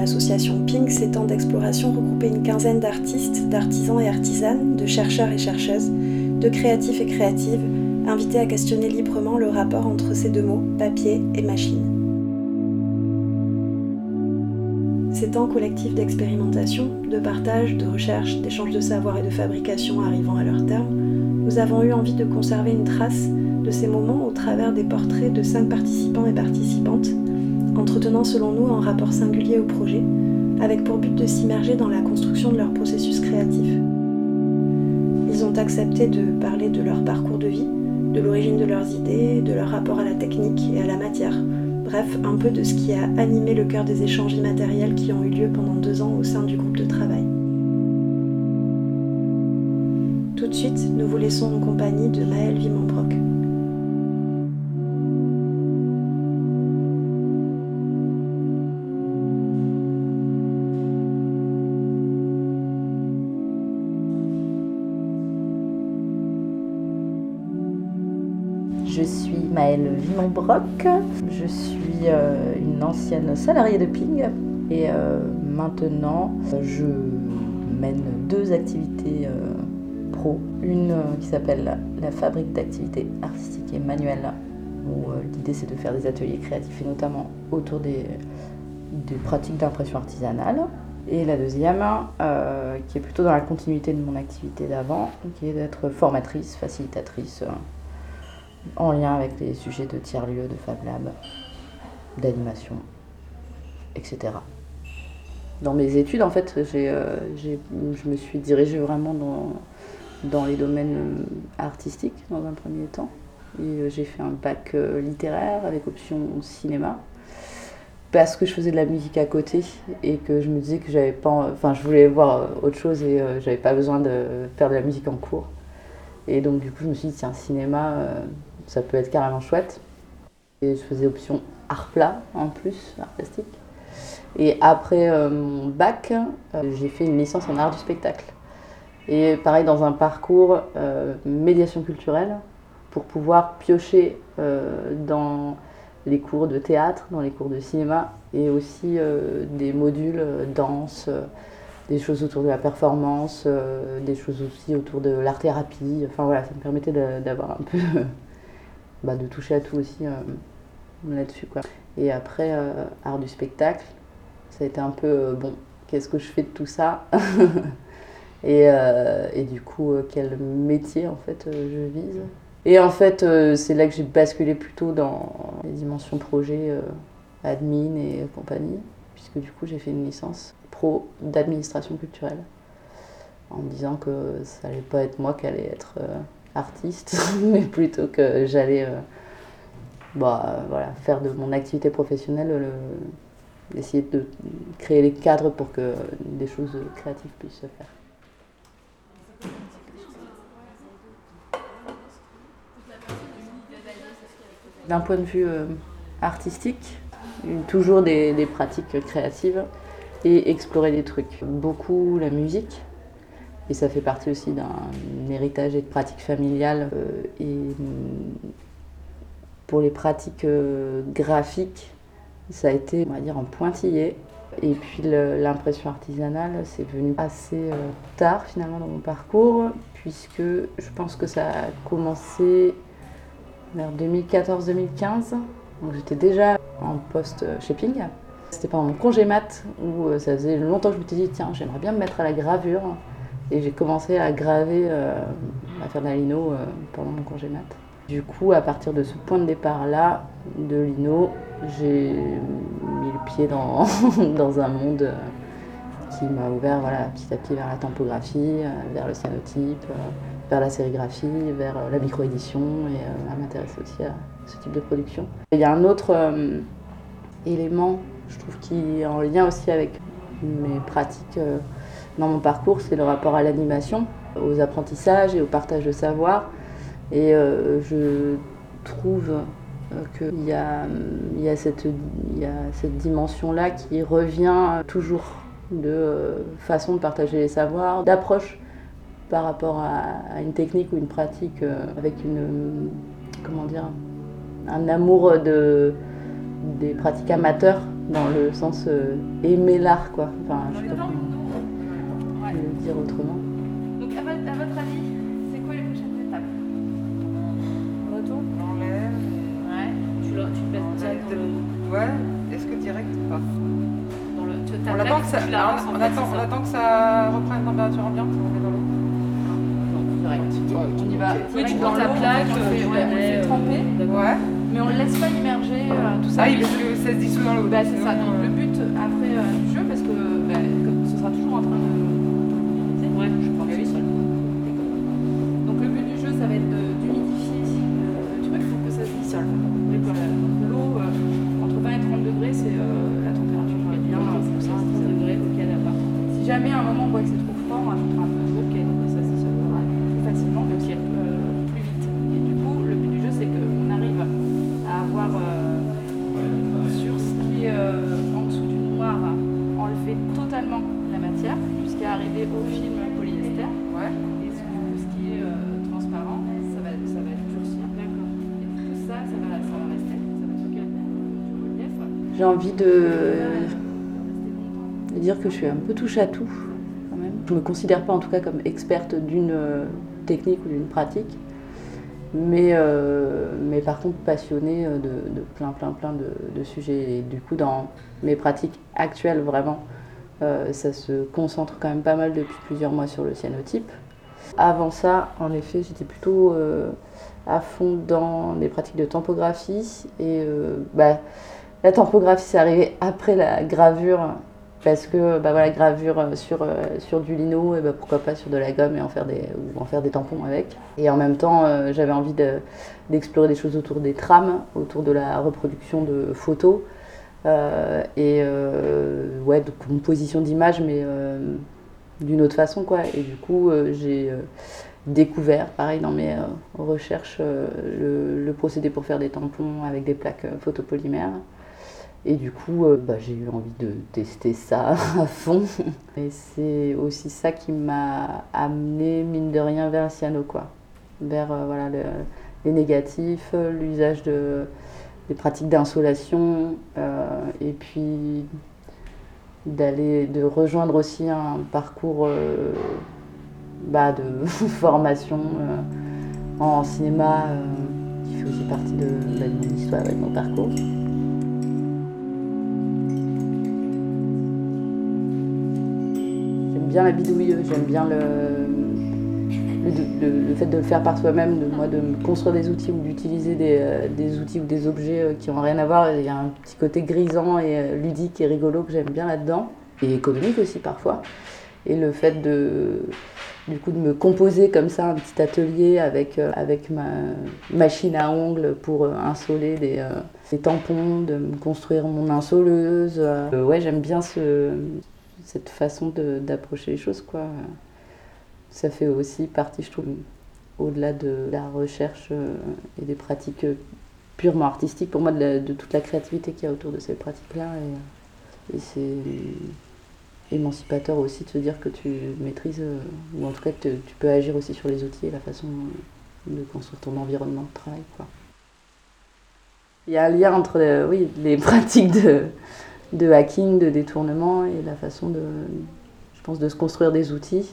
l'association Ping, ces temps d'exploration regroupaient une quinzaine d'artistes, d'artisans et artisanes, de chercheurs et chercheuses, de créatifs et créatives, invités à questionner librement le rapport entre ces deux mots, papier et machine. Ces temps collectifs d'expérimentation, de partage, de recherche, d'échange de savoir et de fabrication arrivant à leur terme, nous avons eu envie de conserver une trace de ces moments au travers des portraits de cinq participants et participantes, entretenant selon nous un rapport singulier au projet, avec pour but de s'immerger dans la construction de leur processus créatif. Ils ont accepté de parler de leur parcours de vie, de l'origine de leurs idées, de leur rapport à la technique et à la matière, Bref, un peu de ce qui a animé le cœur des échanges immatériels qui ont eu lieu pendant deux ans au sein du groupe de travail. Tout de suite, nous vous laissons en compagnie de Maëlle Vimambrock. Maëlle Vimon-Brock. Je suis euh, une ancienne salariée de Ping et euh, maintenant je mène deux activités euh, pro. Une qui s'appelle la fabrique d'activités artistiques et manuelles où l'idée c'est de faire des ateliers créatifs et notamment autour des pratiques d'impression artisanale. Et la deuxième, qui est plutôt dans la continuité de mon activité d'avant, qui est d'être formatrice, facilitatrice en lien avec les sujets de tiers-lieux, de Fab Lab, d'animation, etc. Dans mes études, en fait, euh, je me suis dirigée vraiment dans, dans les domaines euh, artistiques dans un premier temps. Euh, j'ai fait un bac littéraire avec option cinéma parce que je faisais de la musique à côté et que je me disais que j'avais pas enfin je voulais voir autre chose et j'avais pas besoin de faire de la musique en cours et donc du coup je me suis dit tiens cinéma ça peut être carrément chouette. Et je faisais option art plat en plus, art plastique. Et après euh, mon bac, euh, j'ai fait une licence en art du spectacle. Et pareil, dans un parcours euh, médiation culturelle, pour pouvoir piocher dans les cours de théâtre, dans les cours de cinéma, et aussi des modules danse, des choses autour de la performance, des choses aussi autour de l'art-thérapie. Enfin voilà, ça me permettait d'avoir un peu bah, de toucher à tout aussi euh, là-dessus. Quoi. Et après, euh, art du spectacle, ça a été un peu, euh, bon, qu'est-ce que je fais de tout ça et, et, du coup, quel métier en fait je vise et en fait, c'est là que j'ai basculé plutôt dans les dimensions projet, admin et compagnie, puisque du coup, j'ai fait une licence pro d'administration culturelle, en me disant que ça allait pas être moi qui allait être artiste, mais plutôt que j'allais euh, bah, faire de mon activité professionnelle, essayer de créer les cadres pour que des choses créatives puissent se faire. D'un point de vue euh, artistique, toujours des pratiques créatives et explorer des trucs. Beaucoup la musique, et ça fait partie aussi d'un héritage et de pratiques familiales. Euh, et pour les pratiques euh, graphiques, ça a été, on va dire, en pointillé. Et puis l'impression artisanale, c'est venu assez euh, tard finalement dans mon parcours, puisque je pense que ça a commencé vers 2014-2015. Donc j'étais déjà en poste chez Ping. C'était pendant mon congé mat où ça faisait longtemps que je me suis dit tiens j'aimerais bien me mettre à la gravure. Et j'ai commencé à graver, euh, à faire de la lino euh, pendant mon congé mat. Du coup, à partir de ce point de départ-là, de lino, j'ai mis le pied dans, dans un monde euh, qui m'a ouvert voilà, petit à petit vers la tempographie, vers le cyanotype, vers la sérigraphie, vers la microédition et à m'intéresser aussi à ce type de production. Il y a un autre élément, je trouve, qui est en lien aussi avec mes pratiques dans mon parcours, c'est le rapport à l'animation, aux apprentissages et au partage de savoir. Et euh, je trouve euh, qu'il y a, il y a cette, cette dimension-là qui revient toujours de euh, façon de partager les savoirs, d'approche par rapport à, une technique ou une pratique avec une, comment dire, un amour de, des pratiques amateurs dans le sens euh, aimer l'art, quoi. Enfin, je sais pas comment le dire autrement. Donc, à votre, à votre avis, c'est quoi les prochaines étapes? Retour On l'enlève. Ouais. Tu le, tu le baisses direct dans le. Ouais, est-ce que direct ou pas? Dans le tu, ta On plaque, attend, que ça, on, fait, attend, c'est on ça. attend que ça reprenne une température ambiante, on met dans l'eau. Non, direct. On y va. Oui, tu prends ta plaque, on tu fait- fais ouais, on fait euh, tremper. d'accord. Ouais. Mais on ne laisse pas immerger euh, tout ça. Ah oui, parce que ça se dissout dans l'eau. Bah, c'est ça. Donc, euh, le but après euh, du jeu, parce que bah, comme ce sera toujours en train de. J'ai envie de, dire que je suis un peu touche à tout, quand même. Je me considère pas en tout cas comme experte d'une euh, technique ou d'une pratique, mais, euh, mais par contre passionnée euh, de, plein, plein, plein de, sujets. Et du coup, dans mes pratiques actuelles, vraiment, ça se concentre quand même pas mal depuis plusieurs mois sur le cyanotype. Avant ça, en effet, j'étais plutôt à fond dans les pratiques de tempographie. Et bah, la tempographie, c'est arrivé après la gravure. Parce que bah, voilà, gravure sur, euh, sur du lino, et bah, pourquoi pas sur de la gomme et en faire des, en faire des tampons avec. Et en même temps, euh, j'avais envie de- d'explorer des choses autour des trames, autour de la reproduction de photos. Euh, et euh, ouais, de composition d'images, mais euh, d'une autre façon, quoi. Et du coup, euh, j'ai euh, découvert, pareil, dans mes euh, recherches, euh, le, procédé pour faire des tampons avec des plaques euh, photopolymères. Et du coup, euh, bah, j'ai eu envie de tester ça à fond. Et c'est aussi ça qui m'a amené, mine de rien, vers le cyano, quoi. Vers euh, voilà, le- les négatifs, l'usage de, des pratiques d'insolation, euh, et puis d'aller, de rejoindre aussi un parcours bah, de formation en cinéma qui fait aussi partie de, bah, de mon histoire et de mon parcours. Bien la bidouille, j'aime bien le, le, fait de le faire par soi-même, de, moi, de me construire des outils ou d'utiliser des, euh, des outils ou des objets euh, qui n'ont rien à voir. Il y a un petit côté grisant et euh, ludique et rigolo que j'aime bien là-dedans, et économique aussi parfois. Et le fait de, du coup, de me composer comme ça un petit atelier avec, avec ma machine à ongles pour insoler des, des tampons, de me construire mon insoleuse. ouais, j'aime bien ce, cette façon d'approcher les choses, quoi. Ça fait aussi partie, je trouve, au-delà de la recherche euh, et des pratiques euh, purement artistiques, pour moi, de, toute la créativité qu'il y a autour de ces pratiques-là. Et, et c'est émancipateur aussi de se dire que tu maîtrises, euh, ou en tout cas que tu peux agir aussi sur les outils et la façon de construire ton environnement de travail. Il y a un lien entre euh, les pratiques de, de hacking, de détournement et la façon de, je pense, de se construire des outils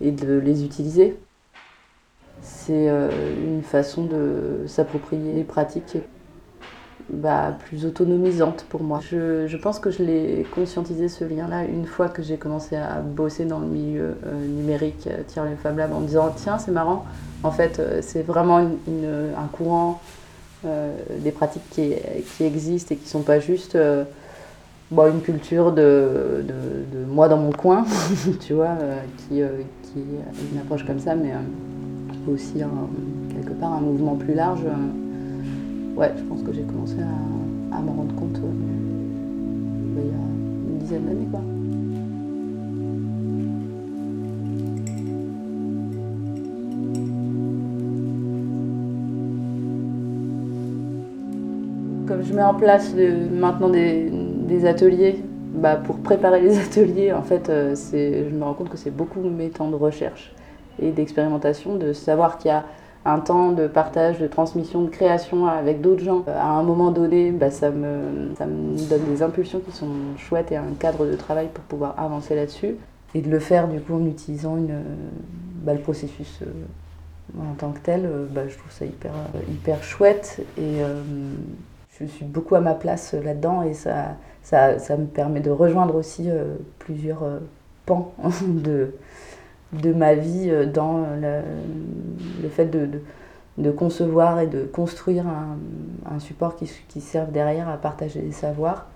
et de les utiliser. C'est euh, une façon de s'approprier les pratiques bah, plus autonomisante pour moi. Je, pense que je l'ai conscientisé ce lien-là une fois que j'ai commencé à bosser dans le milieu euh, numérique, euh, les Fab Lab, en me disant tiens c'est marrant, en fait euh, c'est vraiment un courant, des pratiques qui, qui existent et qui sont pas juste bon, une culture de, de, moi dans mon coin, tu vois, euh, qui, euh, qui a une approche comme ça, mais euh, aussi quelque part un mouvement plus large. euh, Ouais, je pense que j'ai commencé à, à m'en rendre compte euh, il y a une dizaine d'années. Comme je mets en place maintenant des, ateliers, bah, pour préparer les ateliers, en fait, euh, je me rends compte que c'est beaucoup mes temps de recherche et d'expérimentation, de savoir qu'il y a un temps de partage, de transmission, de création avec d'autres gens, à un moment donné, bah, ça, me, ça me donne des impulsions qui sont chouettes et un cadre de travail pour pouvoir avancer là-dessus. Et de le faire du coup en utilisant une, bah, le processus euh, en tant que tel, euh, bah, je trouve ça hyper, hyper chouette. Et je suis beaucoup à ma place là-dedans et ça, ça, ça, me permet de rejoindre aussi plusieurs pans de, de ma vie dans le, fait de, de, concevoir et de construire un, support qui, qui, serve derrière à partager des savoirs.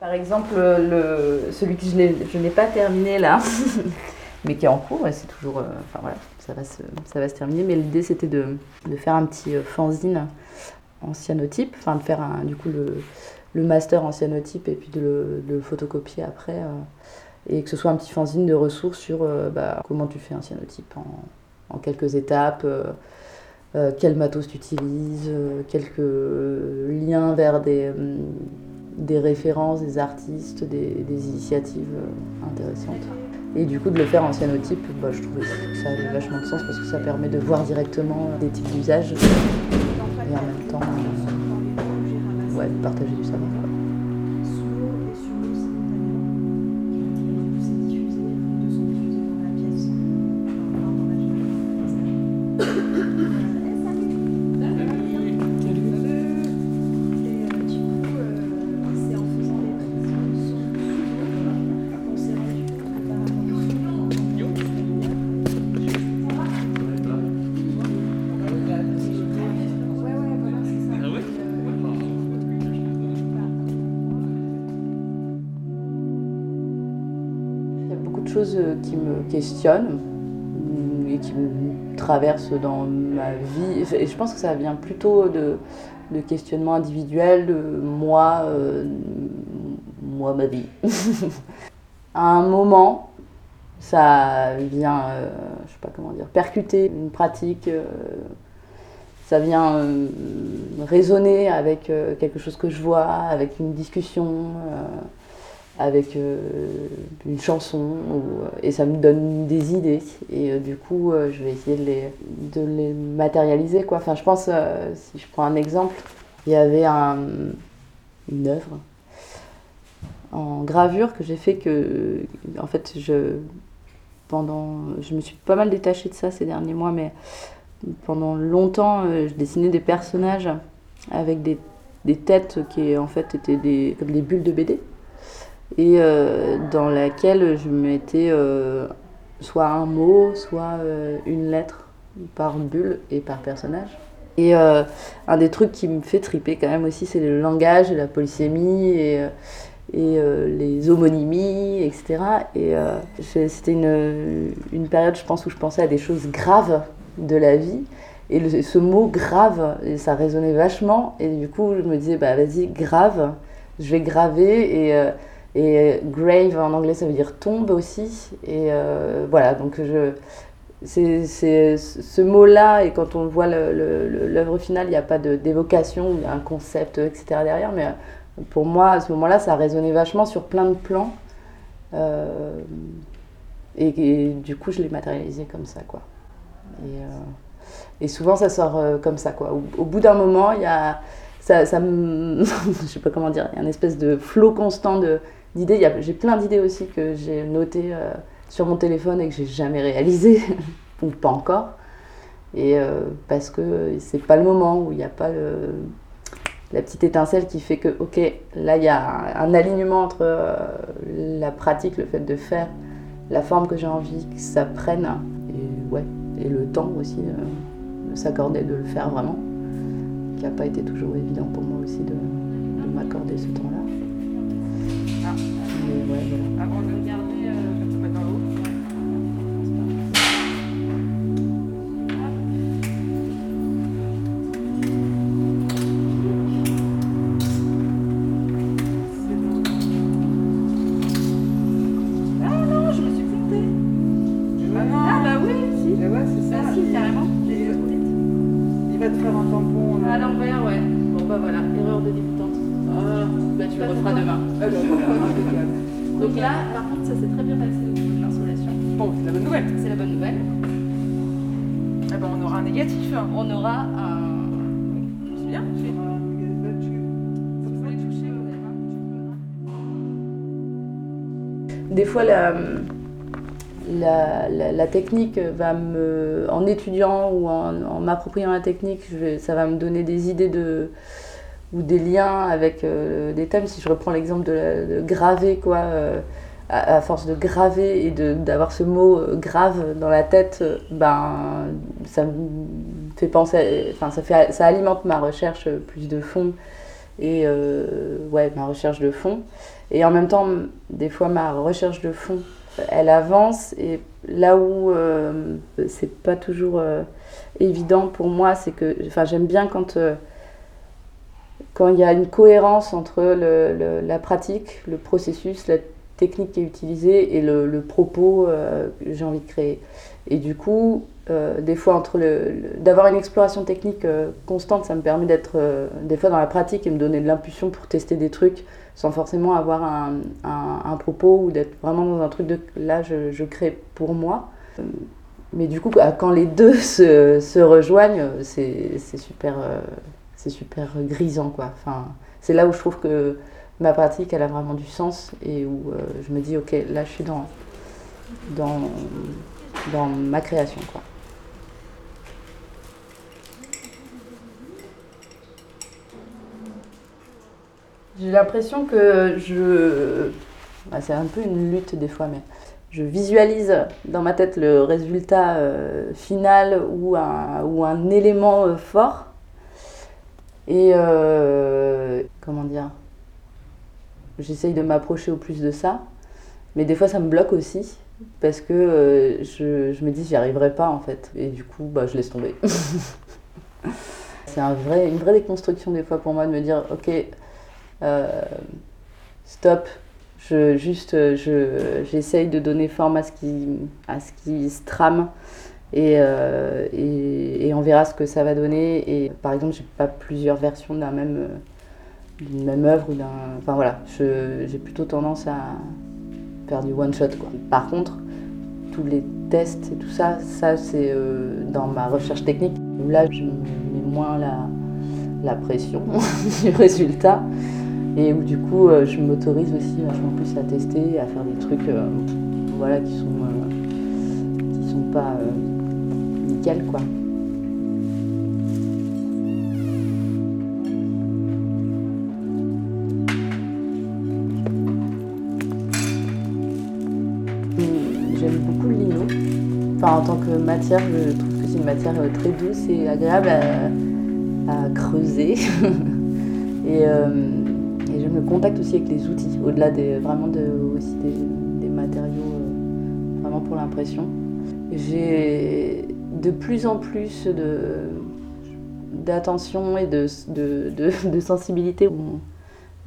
Par exemple, le, celui que je n'ai pas terminé là, mais qui est en cours, c'est toujours. enfin voilà, ça va, se, ça va se terminer. Mais l'idée c'était de, de, faire un petit fanzine en cyanotype, enfin de faire un, du coup le, le master en cyanotype et puis de le, de le photocopier après. Euh, et que ce soit un petit fanzine de ressources sur euh, bah, comment tu fais un cyanotype en, en quelques étapes, euh, quel matos tu utilises, euh, quelques liens vers des, des, références, des artistes, des, des initiatives intéressantes. Et du coup, de le faire en cyanotype, bah, je trouve que ça a vachement de sens parce que ça permet de voir directement des types d'usages et en même temps. Ouais, partager choses qui me questionnent et qui me traversent dans ma vie. Et je pense que ça vient plutôt de, de questionnements individuels, de moi, euh, moi, ma vie. à un moment, ça vient, euh, je sais pas comment dire, percuter une pratique. Euh, ça vient euh, résonner avec quelque chose que je vois, avec une discussion avec euh, une chanson ou, et ça me donne des idées et euh, du coup euh, je vais essayer de les, de les matérialiser quoi. Enfin je pense si je prends un exemple, il y avait un, une œuvre en gravure que j'ai fait que en fait je pendant je me suis pas mal détachée de ça ces derniers mois mais pendant longtemps je dessinais des personnages avec des, des têtes qui en fait étaient des, comme des bulles de BD et euh, dans laquelle je mettais euh, soit un mot, soit euh, une lettre par bulle et par personnage. Et un des trucs qui me fait triper quand même aussi, c'est le langage, la polysémie et, les homonymies, etc. Et c'était une, une, période, je pense, où je pensais à des choses graves de la vie. Et ce mot grave, ça résonnait vachement. Et du coup, je me disais, bah vas-y, grave, je vais graver. Et grave en anglais, ça veut dire tombe aussi. Et euh, voilà, donc je, c'est, c'est ce mot-là, et quand on voit l'œuvre finale, il n'y a pas d'évocation, il y a un concept, etc. derrière, mais pour moi, à ce moment-là, ça a résonné vachement sur plein de plans. Euh, et, du coup, je l'ai matérialisé comme ça, quoi. Et, euh, souvent, ça sort euh, comme ça, quoi. Au, bout d'un moment, il y a. Ça, ça je sais pas comment dire, il y a une espèce de flot constant de J'ai plein d'idées aussi que j'ai notées euh, sur mon téléphone et que j'ai jamais réalisées, ou pas encore. Et euh, parce que c'est pas le moment où il n'y a pas le, la petite étincelle qui fait que, ok, là il y a un, alignement entre euh, la pratique, le fait de faire, la forme que j'ai envie que ça prenne, et, ouais, et le temps aussi de s'accorder de le faire vraiment, qui n'a pas été toujours évident pour moi aussi de m'accorder ce temps-là. Ah. Ouais, voilà. La, technique va me. En étudiant ou en, m'appropriant la technique, ça va me donner des idées ou des liens avec euh, des thèmes. Si je reprends l'exemple de, graver, quoi, euh, à, force de graver et d'avoir ce mot euh, grave dans la tête, ben, ça fait penser, enfin, ça, alimente ma recherche plus de fond et de fond. Et en même temps, des fois, ma recherche de fond, elle avance et là où euh, c'est pas toujours euh, évident pour moi, c'est que j'aime bien quand euh, quand il y a une cohérence entre la pratique, le processus, la technique qui est utilisée et le, propos que j'ai envie de créer. Et du coup, des fois, entre d'avoir une exploration technique constante, ça me permet d'être des fois dans la pratique et me donner de l'impulsion pour tester des trucs sans forcément avoir un, un- propos ou d'être vraiment dans un truc de là, je, je crée pour moi. Euh, Mais du coup, quand les deux se, se rejoignent, c'est, c'est super. euh, c'est super grisant. Enfin, c'est là où je trouve que ma pratique a vraiment du sens et où euh, je me dis ok là je suis dans dans, dans ma création quoi. J'ai l'impression que je bah, c'est un peu une lutte des fois mais je visualise dans ma tête le résultat euh, final ou un, ou un élément euh, fort et euh, comment dire J'essaye de m'approcher au plus de ça, mais des fois ça me bloque aussi parce que je, je me dis j'y arriverai pas en fait, et du coup bah, je laisse tomber. C'est un vrai, une vraie déconstruction des fois pour moi de me dire ok, stop, je, juste euh, je, j'essaye de donner forme à ce qui, à ce qui se trame et, euh, et, et on verra ce que ça va donner. Et par exemple, j'ai pas plusieurs versions d'un même, euh, d'une même œuvre ou d'un. Enfin voilà, j'ai plutôt tendance à faire du one shot. Par contre, tous les tests et tout ça, ça c'est euh, dans ma recherche technique. Là, je mets moins la, la pression du résultat et où du coup, euh, je m'autorise aussi vachement plus à tester, à faire des trucs, euh, voilà, qui sont, euh, qui sont pas euh, nickel quoi. Hum, J'aime beaucoup le lino. Enfin, en tant que matière, je trouve que c'est une matière euh, très douce et agréable à, creuser. et euh, le contact aussi avec les outils, au-delà des, vraiment aussi des, matériaux euh, vraiment pour l'impression. J'ai de plus en plus de, d'attention et de, de, de- de sensibilité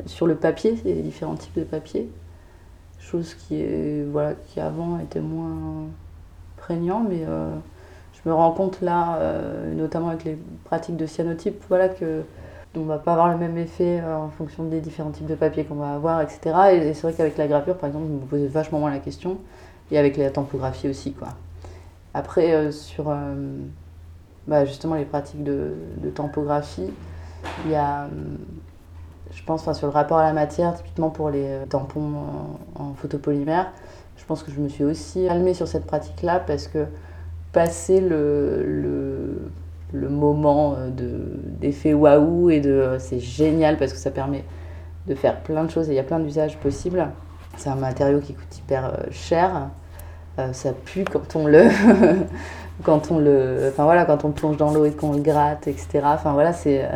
sur le papier, les différents types de papier. Chose qui, est, voilà, qui avant était moins prégnant, mais euh, je me rends compte là, euh, notamment avec les pratiques de cyanotype, voilà, que on va pas avoir le même effet euh, en fonction des différents types de papier qu'on va avoir, etc. Et, c'est vrai qu'avec la gravure, par exemple, je me posais vachement moins la question, et avec la tempographie aussi, quoi. Après, euh, sur euh, bah, justement les pratiques de, de il y a, je pense, enfin, sur le rapport à la matière, typiquement pour les tampons en, en photopolymère, je pense que je me suis aussi calmée sur cette pratique-là parce que passer le, le, le moment euh, de- d'effet waouh et de euh, c'est génial parce que ça permet de faire plein de choses et il y a plein d'usages possibles. C'est un matériau qui coûte hyper euh, cher. Ça pue quand on le quand on le enfin voilà quand on plonge dans l'eau et qu'on le gratte etc enfin voilà c'est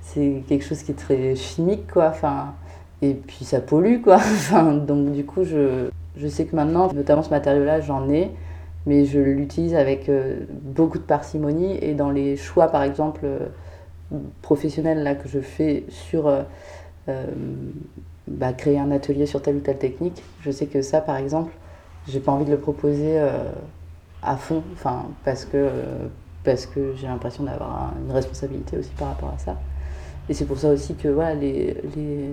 c'est quelque chose qui est très chimique quoi enfin et puis ça pollue quoi enfin donc du coup je je sais que maintenant notamment ce matériau là j'en ai mais je l'utilise avec euh, beaucoup de parcimonie et dans les choix par exemple euh, professionnels là que je fais sur euh, bah, créer un atelier sur telle ou telle technique je sais que ça par exemple j'ai pas envie de le proposer à fond, enfin, parce que, parce que j'ai l'impression d'avoir un- une responsabilité aussi par rapport à ça. Et c'est pour ça aussi que voilà, les, les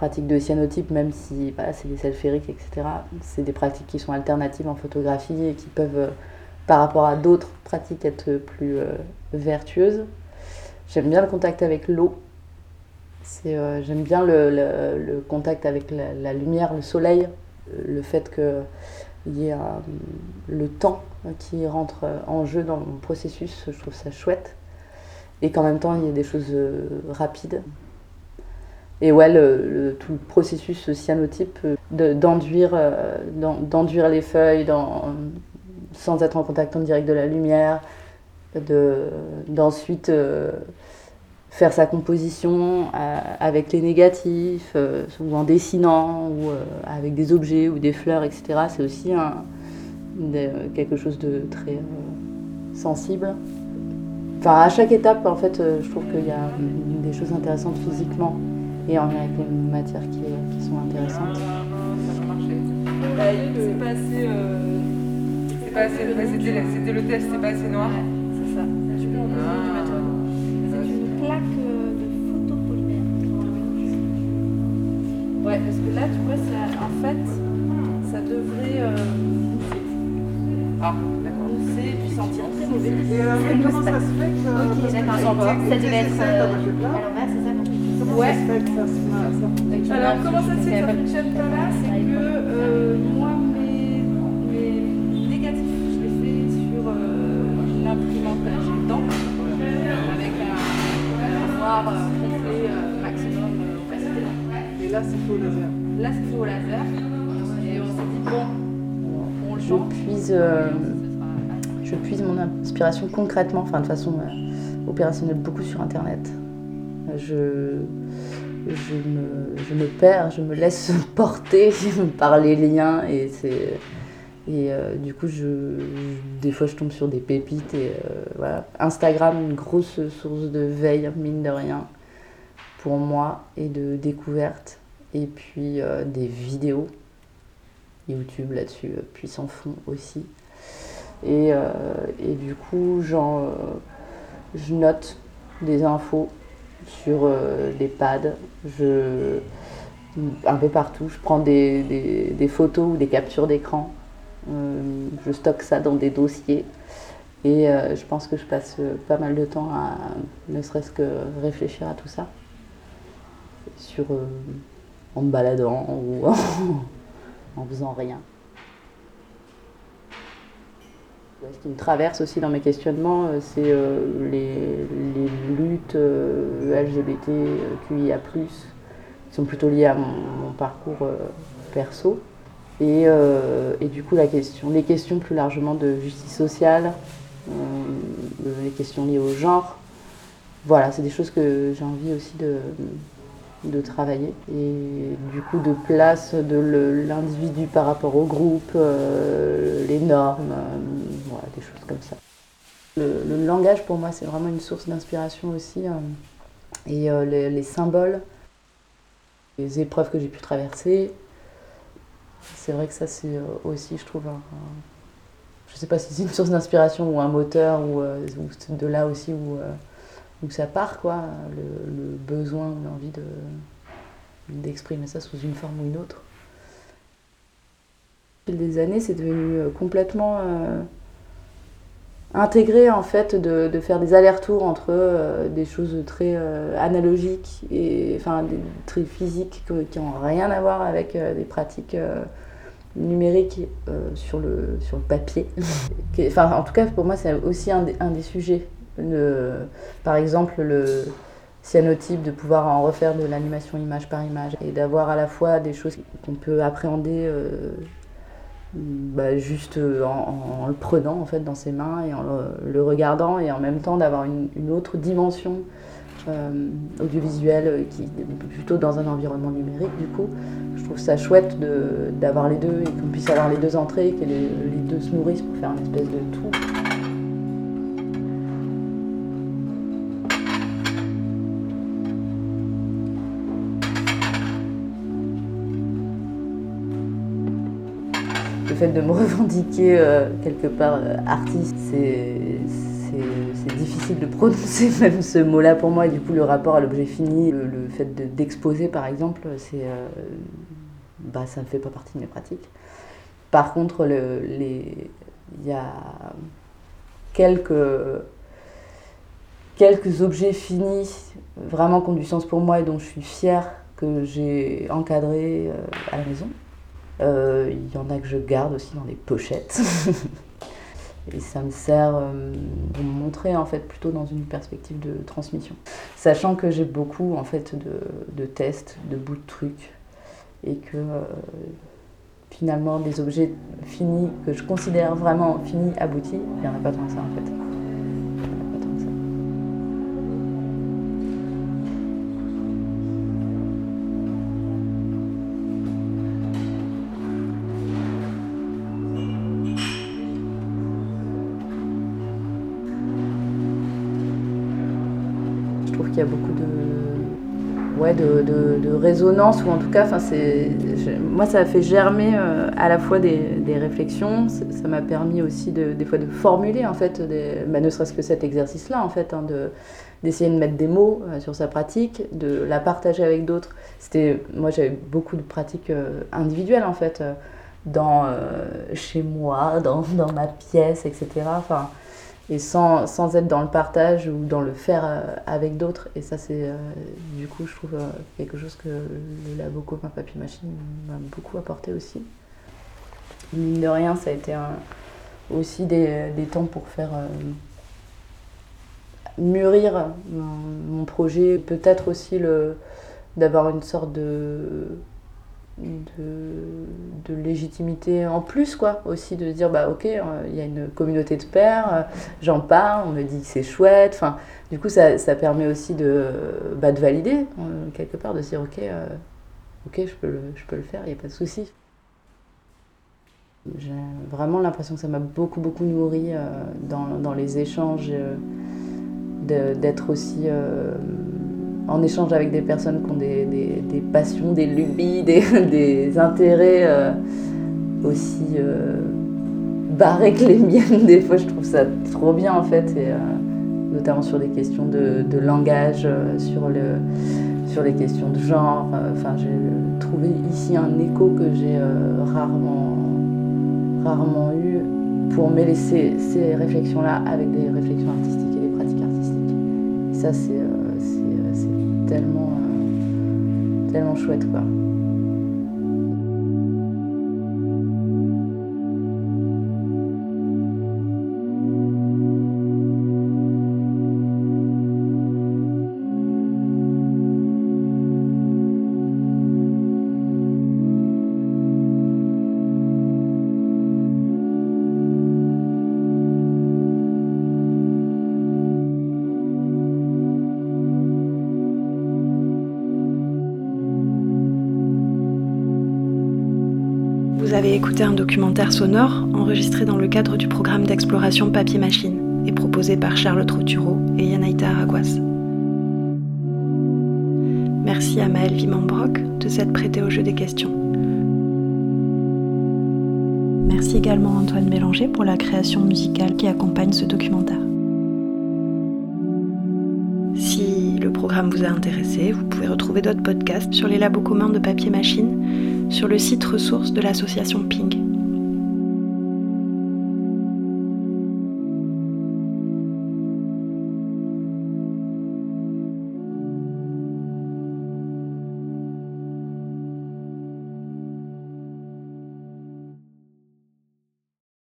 pratiques de cyanotype, même si c'est des sels ferriques, etc., c'est des pratiques qui sont alternatives en photographie et qui peuvent euh, par rapport à d'autres pratiques être plus euh, vertueuse. J'aime bien le contact avec l'eau. Euh, j'aime bien le, contact avec la, la lumière, le soleil, euh, le fait qu'il y ait un- le temps qui rentre en jeu dans mon processus, je trouve ça chouette. Et qu'en même temps, il y ait des choses rapides. Et ouais, tout le processus cyanotype, euh, de- d'enduire, euh, d'enduire les feuilles sans être en contact en direct de la lumière, de- d'ensuite euh, faire sa composition avec les négatifs, ou en dessinant, ou avec des objets ou des fleurs, etc. C'est aussi quelque chose de très sensible. Enfin, à chaque étape, en fait, je trouve qu'il y a hum, des choses intéressantes physiquement et en lien avec les matières qui, qui sont intéressantes. Ça va marcher. C'est pas assez. euh, C'est pas assez. C'était le test, c'est pas assez noir. C'est ça. Ah. C'est une plaque euh, de photopolymère. Ouais, parce que là, tu vois, ça, en fait, ça devrait euh. Ah, d'accord. Mousser, puis sentir très mauvais. Et comment ça se fait que. Ok, d'accord. Ça devait c'est être à l'envers, c'est ça Ouais. Alors, comment ça se fait que ça tu ne fonctionne pas là C'est que euh, moi, mes, mes négatifs, je les fais sur euh, une imprimante à jet d'encre avec un, un noir euh, complet euh, maximum opacité. Et là, c'est faux laser. Là, c'est fait au laser. Et on s'est dit, bon, on le Je change. puise, euh, je puise mon inspiration concrètement, enfin de façon euh, opérationnelle, beaucoup sur Internet. Je, je, me, je me perds, je me laisse porter par les liens et c'est. Et euh, du coup, je, des fois, je tombe sur des pépites. Et euh, voilà. Instagram, une grosse source de veille, mine de rien, pour moi, et de découverte. Et puis euh, des vidéos. YouTube là-dessus, puissant fond aussi. Et, et du coup, euh, je note des infos sur euh, des pads, je, un peu partout. Je prends des, photos ou des captures d'écran. Euh, je stocke ça dans des dossiers. Et euh, je pense que je passe euh, pas mal de temps à ne serait-ce que réfléchir à tout ça. Sur, euh, en me baladant ou en faisant rien. Ce qui me traverse aussi dans mes questionnements, euh, c'est euh, les, luttes euh, LGBTQIA+, qui sont plutôt liées à mon, parcours perso. Et, et du coup, la question, les questions plus largement de justice sociale, les questions liées au genre. Voilà, c'est des choses que j'ai envie aussi de, de travailler. Et du coup, de place de l'individu par rapport au groupe, euh, les normes, euh, des choses comme ça. Le, langage, pour moi, c'est vraiment une source d'inspiration aussi. euh, et euh, les, les symboles, les épreuves que j'ai pu traverser, c'est vrai que ça, c'est aussi, je trouve, un, un- je sais pas si c'est une source d'inspiration ou un moteur, ou, ou de là aussi où, où ça part, quoi, le, besoin ou l'envie de, d'exprimer ça sous une forme ou une autre. Au fil des années, c'est devenu euh, complètement euh, intégré, en fait, de, de faire des allers-retours entre euh, des choses très analogiques et enfin très physiques que- qui n'ont rien à voir avec des pratiques numériques euh, sur, le, sur le papier. Enfin, en tout cas, pour moi, c'est aussi un des sujets. Par exemple, le cyanotype, de pouvoir en refaire de l'animation image par image et d'avoir à la fois des choses qu'on peut appréhender euh, bah, juste euh, en, le prenant en fait dans ses mains et en le, regardant et en même temps d'avoir une, autre dimension euh, audiovisuelle qui plutôt dans un environnement numérique du coup. Je trouve ça chouette d'avoir les deux et qu'on puisse avoir les deux entrées, que les, les deux se nourrissent pour faire une espèce de tout. Fait de me revendiquer euh, quelque part euh, artiste, c'est difficile de prononcer même ce mot-là pour moi. Et du coup, le rapport à l'objet fini, le, fait de- d'exposer par exemple, euh, bah, ça ne fait pas partie de mes pratiques. Par contre, il y a quelques, quelques objets finis vraiment qui ont du sens pour moi et dont je suis fière que j'ai encadrés euh, à la maison. Euh, il y en a que je garde aussi dans les pochettes. et ça me sert euh, de me montrer en fait plutôt dans une perspective de transmission. Sachant que j'ai beaucoup en fait de, de, tests, de bouts de trucs et que finalement des objets finis que je considère vraiment finis, aboutis, il n'y en a pas tant que ça en fait. De, résonance, ou en tout cas, moi, ça a fait germer euh, à la fois des, réflexions, ça m'a permis aussi de, des fois de formuler, en fait, des, bah, ne serait-ce que cet exercice-là, en fait, hein, de, d'essayer de mettre des mots euh, sur sa pratique, de la partager avec d'autres. C'était, moi, j'avais beaucoup de pratiques euh, individuelles, en fait, dans, chez moi, dans, ma pièce, etc. et sans, sans, être dans le partage ou dans le faire euh, avec d'autres. Et ça, c'est euh, du coup, je trouve euh, quelque chose que le labo copain machine m'a beaucoup apporté aussi. Mine de rien, ça a été aussi des, des, temps pour faire mûrir mon, mon projet, peut-être aussi le d'avoir une sorte de de, de, légitimité en plus, quoi, aussi de dire, bah ok, euh, il y a une communauté de pairs, euh, j'en parle, on me dit que c'est chouette, enfin, du coup, ça, ça, permet aussi de, bah, de valider, euh, quelque part, de dire, ok, ok, je peux, le, je peux le faire, il n'y a pas de souci. J'ai vraiment l'impression que ça m'a beaucoup, beaucoup nourri dans, dans, les échanges, d'être aussi en échange avec des personnes qui ont des, passions, des lubies, des, intérêts euh, aussi euh, barrés que les miennes. Des fois, je trouve ça trop bien en fait, et, euh, notamment sur des questions de, langage, sur, le, sur les questions de genre. Enfin, j'ai trouvé ici un écho que j'ai rarement, rarement eu pour mêler ces, réflexions-là avec des réflexions artistiques et des pratiques artistiques. Ça, c'est tellement, euh, tellement chouette quoi. Vous avez écouté un documentaire sonore enregistré dans le cadre du programme d'exploration papier-machine et proposé par Charlotte Rotureau et Yanaïta Araguas. Merci à Maëlle Vimambrock de s'être prêtée au jeu des questions. Merci également à Antoine Bélanger pour la création musicale qui accompagne ce documentaire. Si le programme vous a intéressé, vous pouvez retrouver d'autres podcasts sur les labos communs de papier-machine sur le site ressources de l'association Ping.